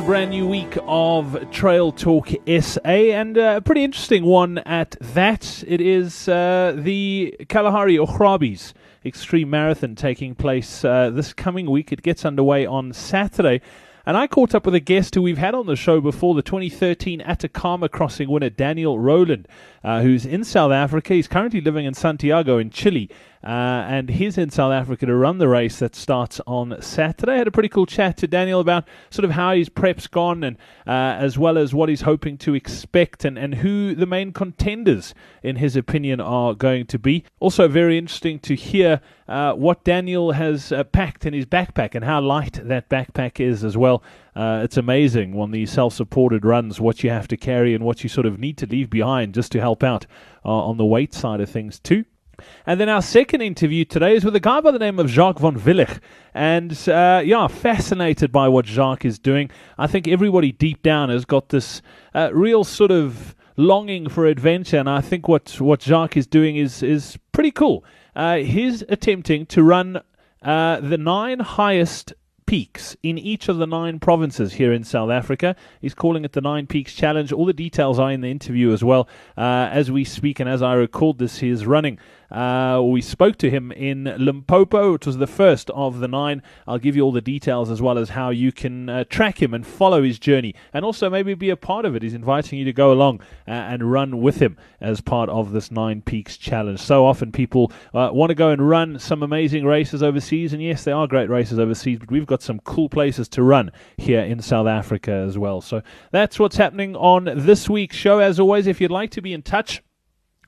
a brand new week of Trail Talk SA, and uh, a pretty interesting one at that. It is uh, the Kalahari Augrabies Extreme Marathon taking place uh, this coming week. It gets underway on Saturday. And I caught up with a guest who we've had on the show before, the 2013 Atacama Crossing winner, Daniel Rowland, uh, who's in South Africa. He's currently living in Santiago in Chile. Uh, and he's in South Africa to run the race that starts on Saturday. I had a pretty cool chat to Daniel about sort of how his prep's gone, and uh, as well as what he's hoping to expect, and, and who the main contenders, in his opinion, are going to be. Also, very interesting to hear uh, what Daniel has uh, packed in his backpack and how light that backpack is as well. Uh, it's amazing on these self-supported runs what you have to carry and what you sort of need to leave behind just to help out uh, on the weight side of things too. And then our second interview today is with a guy by the name of Jacques von Willich. And uh, yeah, fascinated by what Jacques is doing. I think everybody deep down has got this uh, real sort of longing for adventure. And I think what, what Jacques is doing is, is pretty cool. Uh, he's attempting to run uh, the nine highest peaks in each of the nine provinces here in South Africa. He's calling it the Nine Peaks Challenge. All the details are in the interview as well. Uh, as we speak and as I record this, he is running uh, we spoke to him in Limpopo, which was the first of the nine. I'll give you all the details as well as how you can uh, track him and follow his journey, and also maybe be a part of it. He's inviting you to go along uh, and run with him as part of this Nine Peaks Challenge. So often people uh, want to go and run some amazing races overseas, and yes, there are great races overseas, but we've got some cool places to run here in South Africa as well. So that's what's happening on this week's show. As always, if you'd like to be in touch,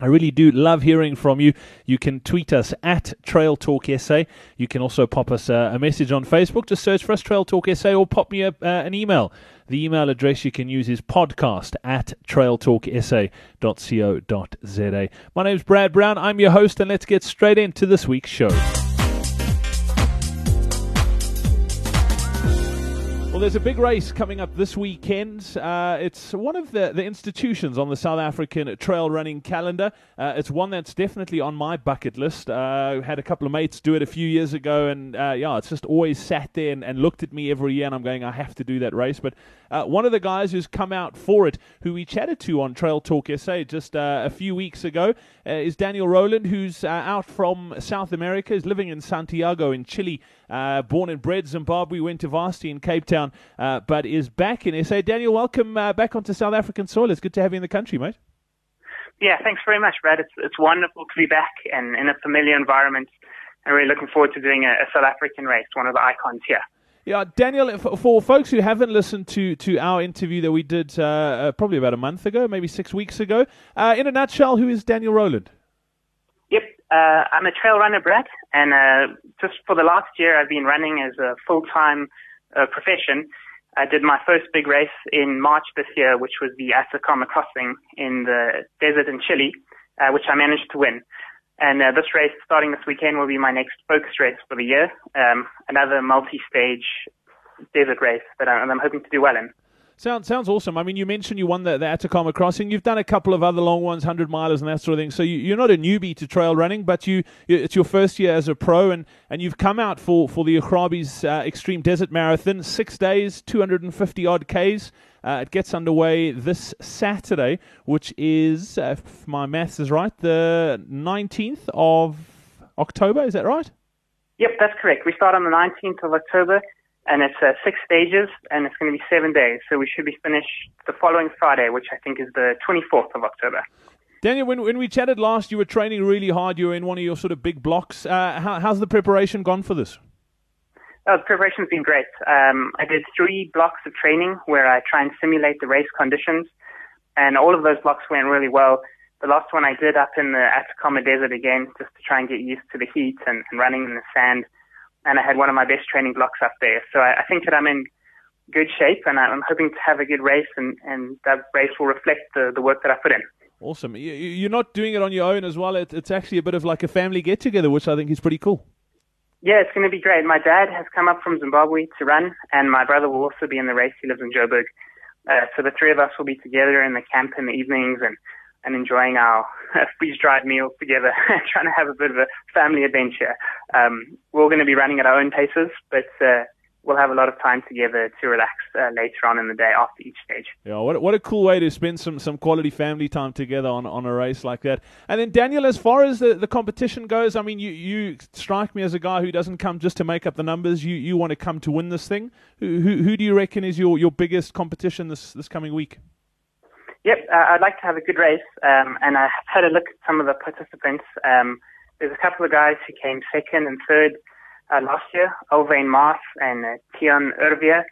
I really do love hearing from you. You can tweet us at Trail Talk SA. You can also pop us a, a message on Facebook. Just search for us, Trail Talk SA, or pop me a, uh, an email. The email address you can use is podcast at trailtalksa.co.za. My name's Brad Brown. I'm your host, and let's get straight into this week's show. There's a big race coming up this weekend. Uh, it's one of the, the institutions on the South African trail running calendar. Uh, it's one that's definitely on my bucket list. Uh, had a couple of mates do it a few years ago, and uh, yeah, it's just always sat there and, and, looked at me every year, and I'm going, I have to do that race. But uh, one of the guys who's come out for it, who we chatted to on Trail Talk SA just uh, a few weeks ago, is Daniel Rowland, who's out from South America, is living in Santiago in Chile. Uh, born and bred Zimbabwe, went to varsity in Cape Town, uh, but is back in SA. Daniel, welcome uh, back onto South African soil. It's good to have you in the country, mate. Yeah, thanks very much, Brad. It's it's wonderful to be back and in a familiar environment. I'm really looking forward to doing a, a South African race, one of the icons here. Yeah, Daniel, for, for, folks who haven't listened to, to our interview that we did uh, uh, probably about a month ago, maybe six weeks ago, uh, in a nutshell, who is Daniel Rowland? Yep, uh, I'm a trail runner, Brad, and uh, just for the last year, I've been running as a full-time uh, profession. I did my first big race in March this year, which was the Atacama Crossing in the desert in Chile, uh, which I managed to win. And uh, this race, starting this weekend, will be my next focus race for the year. Um, another multi-stage desert race that I'm, I'm hoping to do well in. Sounds sounds awesome. I mean, you mentioned you won the, the Atacama Crossing. You've done a couple of other long ones, hundred milers and that sort of thing. So you, are not a newbie to trail running, but you it's your first year as a pro, and, and you've come out for for the Augrabies uh, Extreme Desert Marathon, six days, two hundred and fifty odd k's. Uh, it gets underway this Saturday, which is, uh, if my maths is right, the nineteenth of October. Is that right? Yep, that's correct. We start on the nineteenth of October and it's uh, six stages, and it's going to be seven days. So we should be finished the following Friday, which I think is the 24th of October. Daniel, when, when we chatted last, you were training really hard. You were in one of your sort of big blocks. Uh, how, how's the preparation gone for this? Oh, the preparation's been great. Um, I did three blocks of training where I try and simulate the race conditions, and all of those blocks went really well. The last one I did up in the Atacama Desert again, just to try and get used to the heat and, and running in the sand and I had one of my best training blocks up there. So I, I think that I'm in good shape, and I'm hoping to have a good race, and, and that race will reflect the, the work that I put in. Awesome. You're not doing it on your own as well. It's actually a bit of like a family get together, which I think is pretty cool. Yeah, it's going to be great. My dad has come up from Zimbabwe to run, and my brother will also be in the race. He lives in Joburg. Uh, so the three of us will be together in the camp in the evenings and and enjoying our freeze dried meals together, trying to have a bit of a family adventure. Um, we're all going to be running at our own paces, but uh, we'll have a lot of time together to relax uh, later on in the day after each stage. Yeah, what what a cool way to spend some, some quality family time together on, on a race like that. And then Daniel, as far as the, the competition goes, I mean, you, you strike me as a guy who doesn't come just to make up the numbers. You you want to come to win this thing. Who who, who do you reckon is your, your biggest competition this this coming week? Yep, uh, I'd like to have a good race, um, and I had a look at some of the participants. Um, there's a couple of guys who came second and third uh, last year, Alvain Mars and uh, Tian Ervia.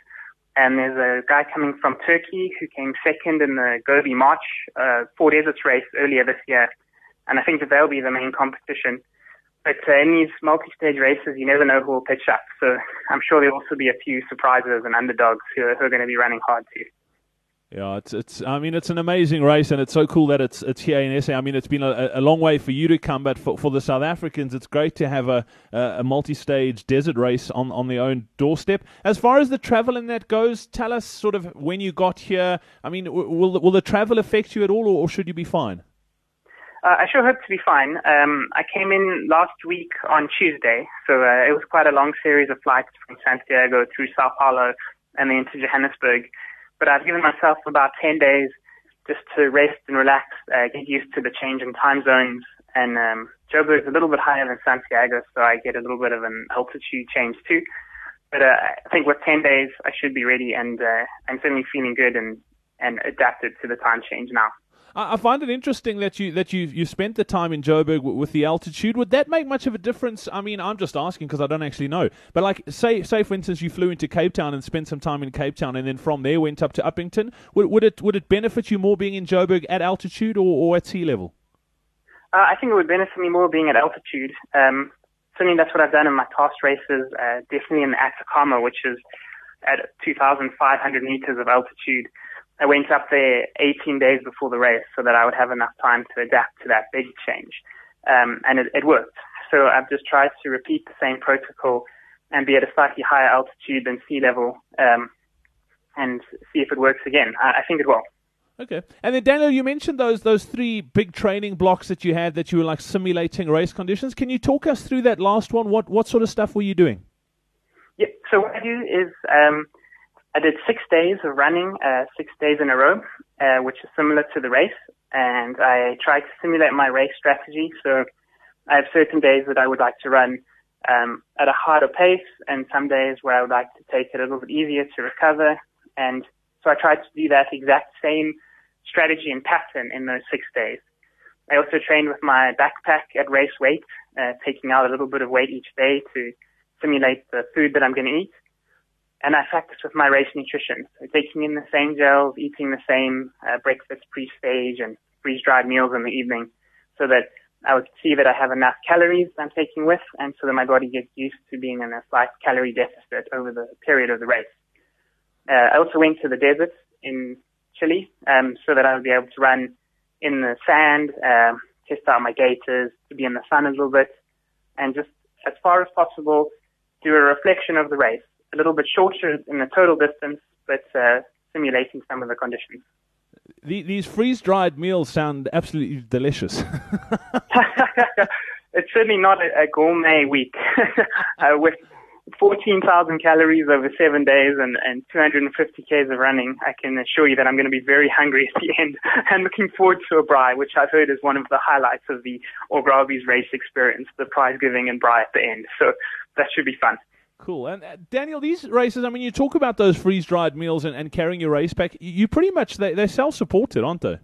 And there's a guy coming from Turkey who came second in the Gobi March uh, Four Deserts race earlier this year. And I think that they'll be the main competition. But uh, in these multi-stage races, you never know who will pitch up. So I'm sure there'll also be a few surprises and underdogs who are, who are going to be running hard too. Yeah, it's it's. I mean, it's an amazing race, and it's so cool that it's it's here in SA. I mean, it's been a, a long way for you to come, but for, for the South Africans, it's great to have a a multi-stage desert race on on their own doorstep. As far as the travel in that goes, tell us sort of when you got here. I mean, will will the travel affect you at all, or, should you be fine? Uh, I sure hope to be fine. Um, I came in last week on Tuesday, so uh, it was quite a long series of flights from Santiago through Sao Paulo and then to Johannesburg. But I've given myself about 10 days just to rest and relax, uh, get used to the change in time zones. And um, is a little bit higher than Santiago, so I get a little bit of an altitude change too. But uh, I think with 10 days, I should be ready, and uh, I'm certainly feeling good and, and adapted to the time change now. I find it interesting that you that you you spent the time in Joburg with the altitude. Would that make much of a difference? I mean, I'm just asking because I don't actually know. But like, say say for instance, you flew into Cape Town and spent some time in Cape Town, and then from there went up to Upington. Would, would it would it benefit you more being in Joburg at altitude or, or at sea level? Uh, I think it would benefit me more being at altitude. Um, certainly, that's what I've done in my past races. Uh, definitely in the Atacama, which is at 2,500 meters of altitude. I went up there 18 days before the race so that I would have enough time to adapt to that big change. Um, and it, it worked. So I've just tried to repeat the same protocol and be at a slightly higher altitude than sea level um, and see if it works again. I, I think it will. Okay. And then Daniel, you mentioned those those three big training blocks that you had that you were like simulating race conditions. Can you talk us through that last one? What what sort of stuff were you doing? Yeah. So what I do is um, I did six days of running, uh, six days in a row, uh, which is similar to the race. And I tried to simulate my race strategy. So I have certain days that I would like to run um, at a harder pace, and some days where I would like to take it a little bit easier to recover. And so I tried to do that exact same strategy and pattern in those six days. I also trained with my backpack at race weight, uh, taking out a little bit of weight each day to simulate the food that I'm going to eat and I practice with my race nutrition. So taking in the same gels, eating the same uh, breakfast pre-stage and freeze-dried meals in the evening so that I would see that I have enough calories I'm taking with and so that my body gets used to being in a slight calorie deficit over the period of the race. Uh, I also went to the desert in Chile um, so that I would be able to run in the sand, uh, test out my gaiters, to be in the sun a little bit, and just as far as possible do a reflection of the race a little bit shorter in the total distance, but uh, simulating some of the conditions. The, these freeze dried meals sound absolutely delicious. it's certainly not a, a gourmet week uh, with 14,000 calories over seven days and, and 250 k's of running. I can assure you that I'm going to be very hungry at the end and looking forward to a braai, which I've heard is one of the highlights of the Augrabies race experience, the prize giving and braai at the end. So that should be fun. Cool. And uh, Daniel, these races, I mean, you talk about those freeze dried meals and, and, carrying your race pack. You pretty much, they, they're self supported, aren't they?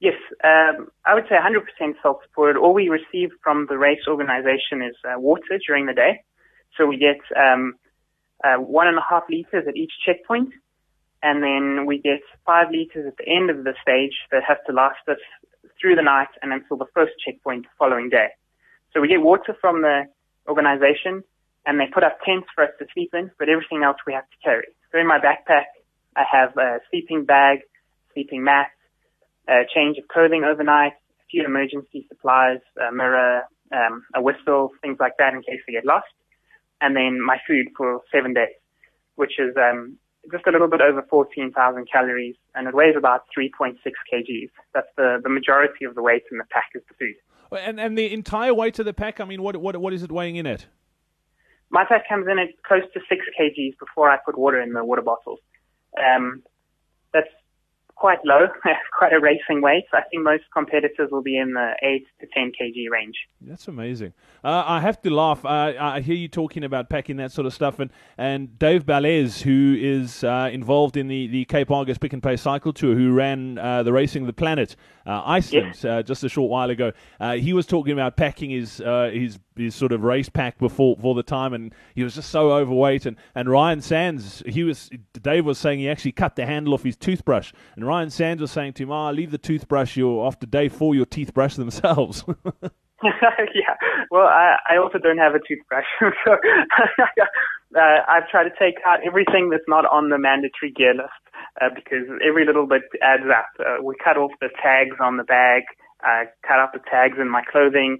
Yes. Um, I would say 100% self supported. All we receive from the race organization is uh, water during the day. So we get um, uh, one and a half liters at each checkpoint. And then we get five liters at the end of the stage that has to last us through the night and until the first checkpoint the following day. So we get water from the organization and they put up tents for us to sleep in, but everything else we have to carry. So in my backpack, I have a sleeping bag, sleeping mat, a change of clothing overnight, a few emergency supplies, a mirror, um, a whistle, things like that in case we get lost, and then my food for seven days, which is um, just a little bit over 14,000 calories, and it weighs about 3.6 kgs. That's the, the majority of the weight in the pack is the food. And and the entire weight of the pack, I mean, what what what is it weighing in at? My fat comes in at close to six kgs before I put water in the water bottles. Um, that's quite low, quite a racing weight. I think most competitors will be in the 8 to 10 kg range. That's amazing. Uh, I have to laugh. Uh, I hear you talking about packing that sort of stuff, and, and Dave Bellairs, who is uh, involved in the, the Cape Argus Pick and Pay Cycle Tour, who ran uh, the Racing the Planet uh, Iceland yes. Uh, just a short while ago, he was talking about packing his his his sort of race pack before for the time, and he was just so overweight. And, and Ryan Sandes, he was Dave was saying he actually cut the handle off his toothbrush, and Ryan Sandes was saying to him, "Ah, oh, leave the toothbrush. Your after day four, your teeth brush themselves." yeah. Well, I, I also don't have a toothbrush, so uh, I've tried to take out everything that's not on the mandatory gear list uh, because every little bit adds up. Uh, we cut off the tags on the bag, uh, cut out the tags in my clothing,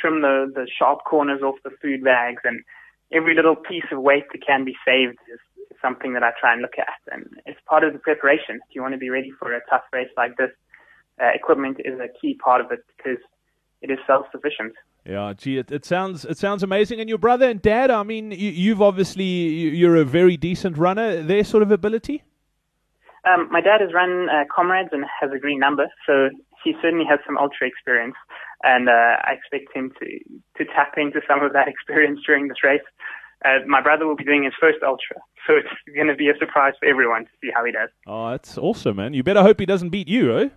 trim the the sharp corners off the food bags, and every little piece of weight that can be saved is, something that I try and look at, and it's part of the preparation. If you want to be ready for a tough race like this, uh, equipment is a key part of it because it is self-sufficient. Yeah, gee, it, it, sounds it sounds amazing. And your brother and dad, I mean, you, have obviously you're a very decent runner. Their sort of ability. Um, my dad has run uh, comrades and has a green number, so he certainly has some ultra experience, and uh, I expect him to to tap into some of that experience during this race. Uh, my brother will be doing his first ultra, so it's going to be a surprise for everyone to see how he does. Oh, that's awesome, man! You better hope he doesn't beat you, eh?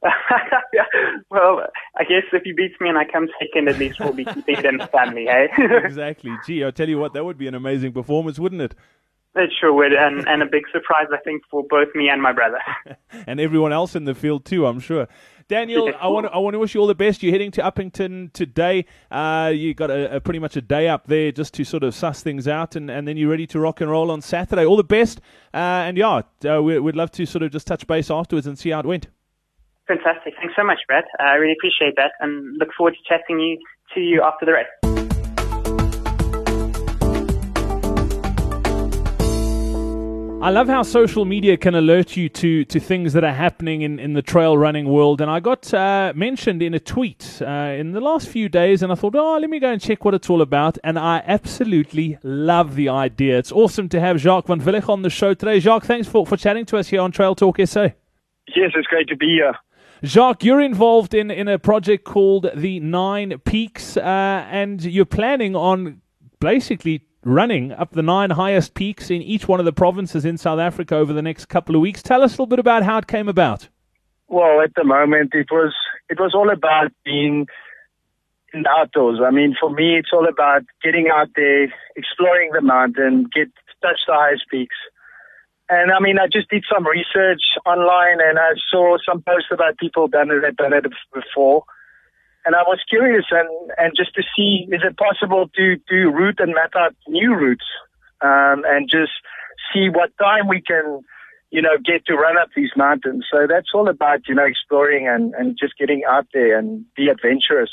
well, I guess if he beats me and I come second, at least we'll be keeping it in the family, eh? exactly. Gee, I'll tell you what, that would be an amazing performance, wouldn't it? It sure would, and, and a big surprise, I think, for both me and my brother. and everyone else in the field, too, I'm sure. Daniel, I want to I want to wish you all the best. You're heading to Upington today. Uh, you got a, a, pretty much a day up there just to sort of suss things out, and, and then you're ready to rock and roll on Saturday. All the best, uh, and yeah, uh, we, would love to sort of just touch base afterwards and see how it went. Fantastic. Thanks so much, Brad. I really appreciate that and look forward to chatting you, to you after the race. I love how social media can alert you to, to things that are happening in, in the trail running world. And I got uh, mentioned in a tweet uh, in the last few days, and I thought, oh, let me go and check what it's all about. And I absolutely love the idea. It's awesome to have Jacques van Villig on the show today. Jacques, thanks for, for chatting to us here on Trail Talk SA. Yes, it's great to be here. Jacques, you're involved in, in a project called the Nine Peaks, uh, and you're planning on basically running up the nine highest peaks in each one of the provinces in South Africa over the next couple of weeks. Tell us a little bit about how it came about. Well, at the moment, it was it was all about being in the outdoors. I mean, for me, it's all about getting out there, exploring the mountain, get touch the highest peaks. And I mean, I just did some research online and I saw some posts about people done it, done it before. And I was curious and, and just to see, is it possible to do route and map out new routes, um, and just see what time we can, you know, get to run up these mountains. So that's all about, you know, exploring and, and just getting out there and be adventurous.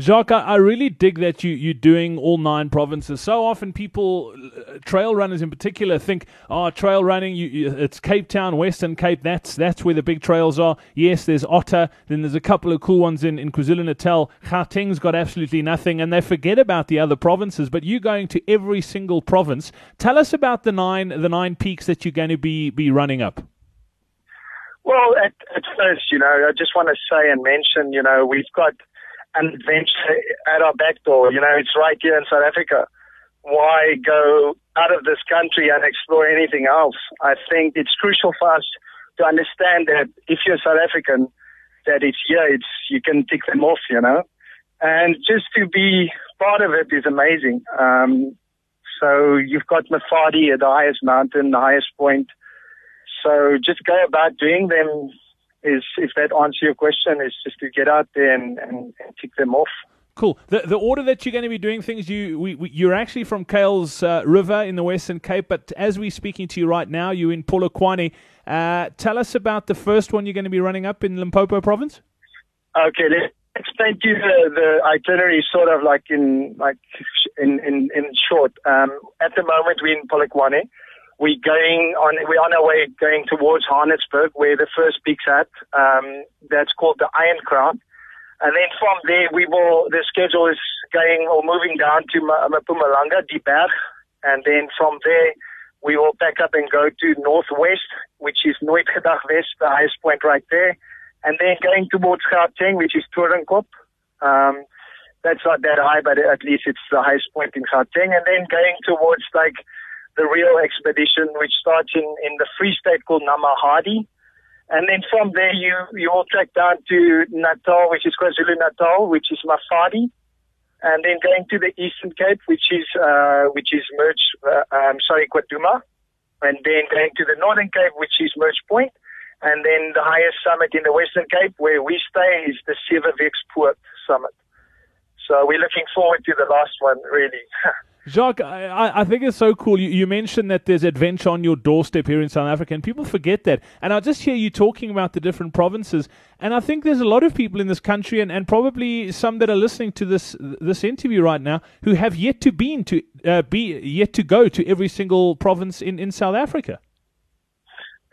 Jacques, I really dig that you, you're doing all nine provinces. So often people, uh, trail runners in particular, think, oh, trail running, you, you, it's Cape Town, Western Cape, that's that's where the big trails are. Yes, there's Otter, then there's a couple of cool ones in, in KwaZulu-Natal. Gauteng's got absolutely nothing, and they forget about the other provinces, but you're going to every single province. Tell us about the nine, the nine peaks that you're going to be, be running up. Well, at, at first, you know, I just want to say and mention, you know, we've got – an adventure at our back door. You know, it's right here in South Africa. Why go out of this country and explore anything else? I think it's crucial for us to understand that if you're South African, that it's here, it's, you can tick them off, you know? And just to be part of it is amazing. Um, so you've got Mafadi at the highest mountain, the highest point. So just go about doing them is, if that answers your question, is just to get out there and, and, and tick them off. Cool. The the order that you're going to be doing things, you we, we, you're actually from Kuils uh, River in the Western Cape, but as we're speaking to you right now, you're in Polokwane. Uh, tell us about the first one you're going to be running up in Limpopo province. Okay, let's explain to you the, the itinerary, sort of like in like in in, in short. Um, at the moment, we're in Polokwane we're going on, we're on our way going towards Haenertsburg, where the first peak's at. Um, that's called the Iron Crown. And then from there, we will, the schedule is going or moving down to Mpumalanga, Dieberg. And then from there, we will back up and go to northwest, which is Nooitgedacht West, the highest point right there. And then going towards Gauteng, which is Doornkop. Um, that's not that high, but at least it's the highest point in Gauteng. And then going towards like the real expedition, which starts in, in the Free State called Namahadi. And then from there, you, you will track down to Natal, which is KwaZulu Natal, which is Mafadi. And then going to the Eastern Cape, which is, uh, which is Merge, uh, um, sorry, KwaDuma. And then going to the Northern Cape, which is Merge Point. And then the highest summit in the Western Cape, where we stay, is the Seweweekspoort summit. So we're looking forward to the last one, really. Jacques, I, I think it's so cool. You, you, mentioned that there's adventure on your doorstep here in South Africa, and people forget that. And I just hear you talking about the different provinces, and I think there's a lot of people in this country, and, and probably some that are listening to this this interview right now, who have yet to been to uh, be yet to go to every single province in, in South Africa.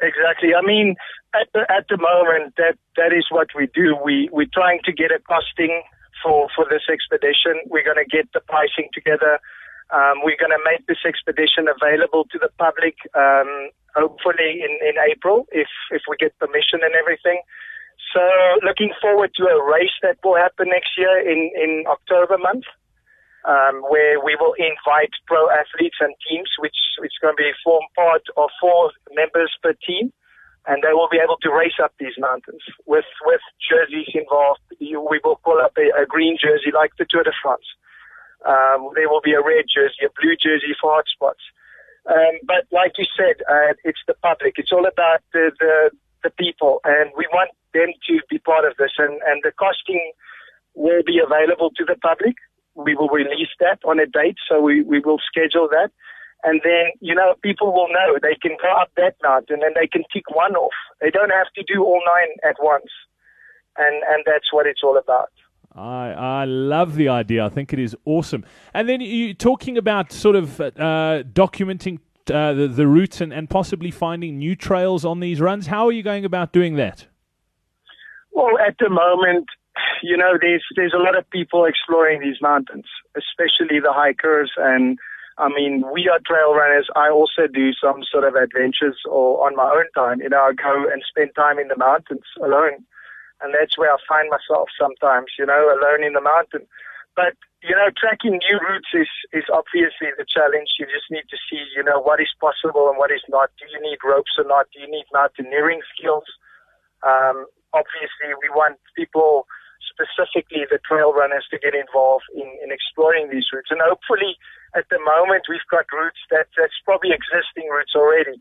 Exactly. I mean, at the, at the moment, that that is what we do. We we're trying to get a costing for for this expedition. We're going to get the pricing together. Um, we're going to make this expedition available to the public, um, hopefully in, in April, if, if we get permission and everything. So looking forward to a race that will happen next year in, in October month, um, where we will invite pro athletes and teams, which, which is going to be form part of four members per team. And they will be able to race up these mountains with, with jerseys involved. We will pull up a, a green jersey like the Tour de France. Um, there will be a red jersey, a blue jersey for hotspots. Um, but like you said, uh, it's the public. It's all about the, the, the people, and we want them to be part of this. And, and the costing will be available to the public. We will release that on a date, so we, we will schedule that. And then, you know, people will know they can go up that mountain and they can tick one off. They don't have to do all nine at once. And, and that's what it's all about. I I love the idea. I think it is awesome. And then you talking about sort of uh, documenting uh, the the routes and, and possibly finding new trails on these runs. How are you going about doing that? Well, at the moment, you know, there's there's a lot of people exploring these mountains, especially the hikers. And I mean, we are trail runners. I also do some sort of adventures or on my own time. You know, I go and spend time in the mountains alone and that's where I find myself sometimes, you know, alone in the mountain. But you know, tracking new routes is is obviously the challenge. You just need to see, you know, what is possible and what is not. Do you need ropes or not? Do you need mountaineering skills? Um, obviously, we want people, specifically the trail runners, to get involved in, in exploring these routes. And hopefully, at the moment, we've got routes that that's probably existing routes already.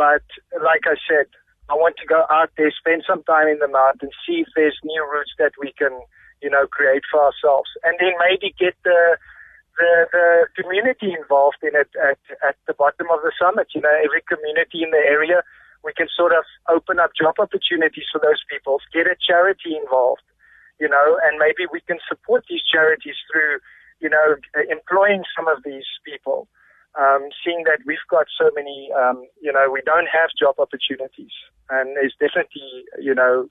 But like I said, I want to go out there, spend some time in the mountains, see if there's new routes that we can, you know, create for ourselves, and then maybe get the the, the community involved in it at, at the bottom of the summit. You know, every community in the area, we can sort of open up job opportunities for those people, get a charity involved, you know, and maybe we can support these charities through, you know, employing some of these people um, seeing that we've got so many, um, you know, we don't have job opportunities, and there's definitely, you know,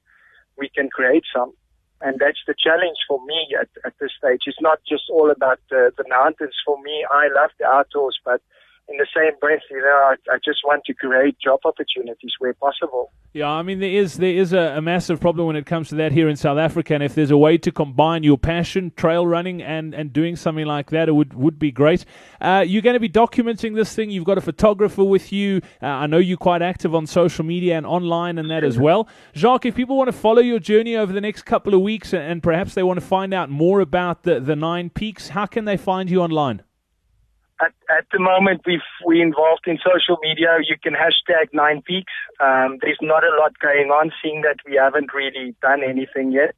we can create some, and that's the challenge for me at, at this stage. It's not just all about the, the mountains. For me, I love the outdoors, but in the same breath, you know, I, I just want to create job opportunities where possible. Yeah, I mean there is there is a, a, massive problem when it comes to that here in South Africa, and if there's a way to combine your passion, trail running, and, and doing something like that, it would would be great. Uh, you're going to be documenting this thing. You've got a photographer with you. Uh, I know you're quite active on social media and online and that as well. Jacques, if people want to follow your journey over the next couple of weeks, and, and perhaps they want to find out more about the the nine peaks, how can they find you online? At, at the moment, we've, we involved in social media. You can hashtag Nine Peaks. Um, there's not a lot going on, seeing that we haven't really done anything yet.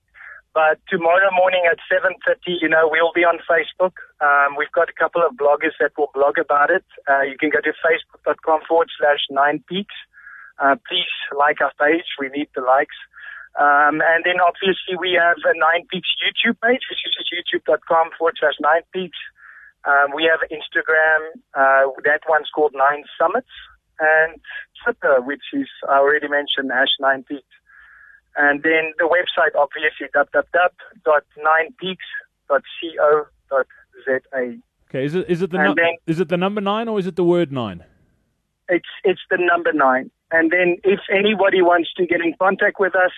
But tomorrow morning at 7.30, you know, we'll be on Facebook. Um, we've got a couple of bloggers that will blog about it. Uh, you can go to facebook.com forward slash Nine Peaks. Uh, please like our page. We need the likes. Um, and then obviously we have a Nine Peaks YouTube page, which is youtube.com forward slash Nine Peaks. Um, we have Instagram. Uh, that one's called Nine Summits, and Twitter, which is I already mentioned, Hash Nine Peaks. And then the website, obviously, www.ninepeaks.co.za. Okay, is it is it the nu- then, is it the number nine or is it the word nine? It's it's the number nine. And then if anybody wants to get in contact with us,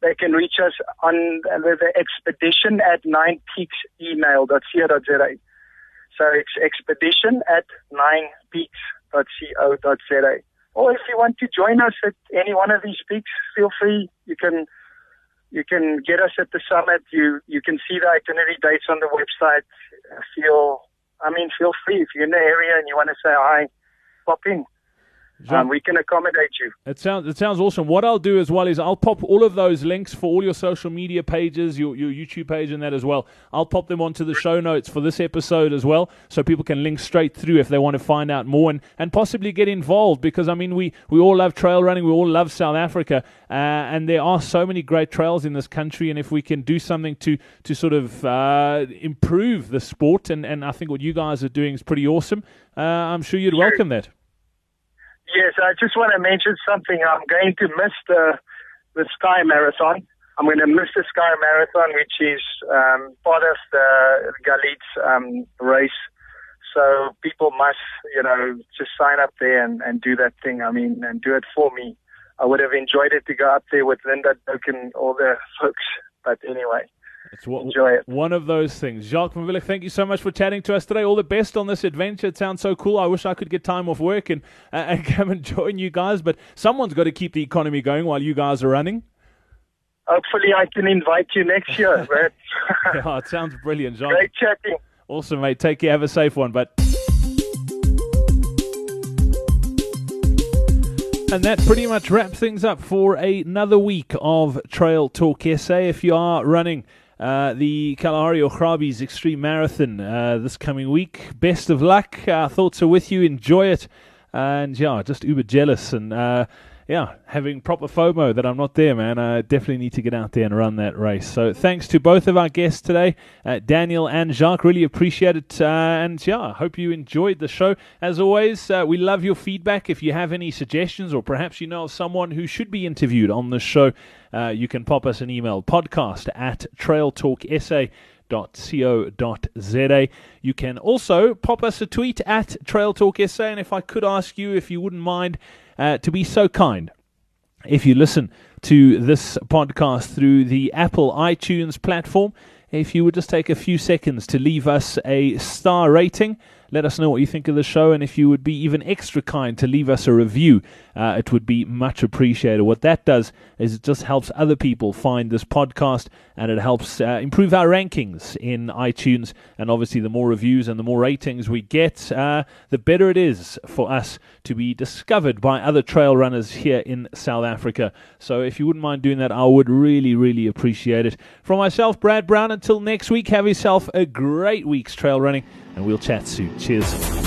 they can reach us on the expedition at ninepeaksemail.co.za. So it's expedition at ninepeaks.co.za. Or if you want to join us at any one of these peaks, feel free. You can you can get us at the summit. You you can see the itinerary dates on the website. Feel I mean feel free if you're in the area and you want to say hi, pop in. Um, we can accommodate you. It sounds it sounds awesome. What I'll do as well is I'll pop all of those links for all your social media pages, your your YouTube page, and that as well. I'll pop them onto the show notes for this episode as well, so people can link straight through if they want to find out more and, and possibly get involved. Because I mean, we we all love trail running, we all love South Africa, uh, and there are so many great trails in this country. And if we can do something to to sort of uh, improve the sport, and and I think what you guys are doing is pretty awesome. Uh, I'm sure you'd welcome that. Yes, I just want to mention something. I'm going to miss the the Sky Marathon. I'm going to miss the Sky Marathon, which is um, part of the Galit's um, race. So people must, you know, just sign up there and, and do that thing. I mean, and do it for me. I would have enjoyed it to go up there with Linda Doke and all the folks. But anyway, it's what, Enjoy it. One of those things. Jacques van thank you so much for chatting to us today. All the best on this adventure. It sounds so cool. I wish I could get time off work and, uh, and come and join you guys, but someone's got to keep the economy going while you guys are running. Hopefully, I can invite you next year. yeah, it sounds brilliant, Jacques. Great chatting. Awesome, mate. Take care. Have a safe one. But. And that pretty much wraps things up for another week of Trail Talk SA. If you are running uh, the Kalahari Augrabies Extreme Marathon uh, this coming week. Best of luck. Our thoughts are with you. Enjoy it. And yeah, just uber jealous and uh, yeah, having proper FOMO that I'm not there, man. I definitely need to get out there and run that race. So thanks to both of our guests today, uh, Daniel and Jacques. Really appreciate it. Uh, and yeah, I hope you enjoyed the show. As always, uh, we love your feedback. If you have any suggestions or perhaps you know of someone who should be interviewed on the show, uh, you can pop us an email podcast at trailtalksa.co.za. You can also pop us a tweet at trailtalksa. And if I could ask you, if you wouldn't mind, uh, to be so kind. If you listen to this podcast through the Apple iTunes platform, if you would just take a few seconds to leave us a star rating let us know what you think of the show, and if you would be even extra kind to leave us a review, uh, it would be much appreciated. What that does is it just helps other people find this podcast, and it helps uh, improve our rankings in iTunes. And obviously, the more reviews and the more ratings we get, uh, the better it is for us to be discovered by other trail runners here in South Africa. So, if you wouldn't mind doing that, I would really, really appreciate it. From myself, Brad Brown, until next week, have yourself a great week's trail running and we'll chat soon. Cheers.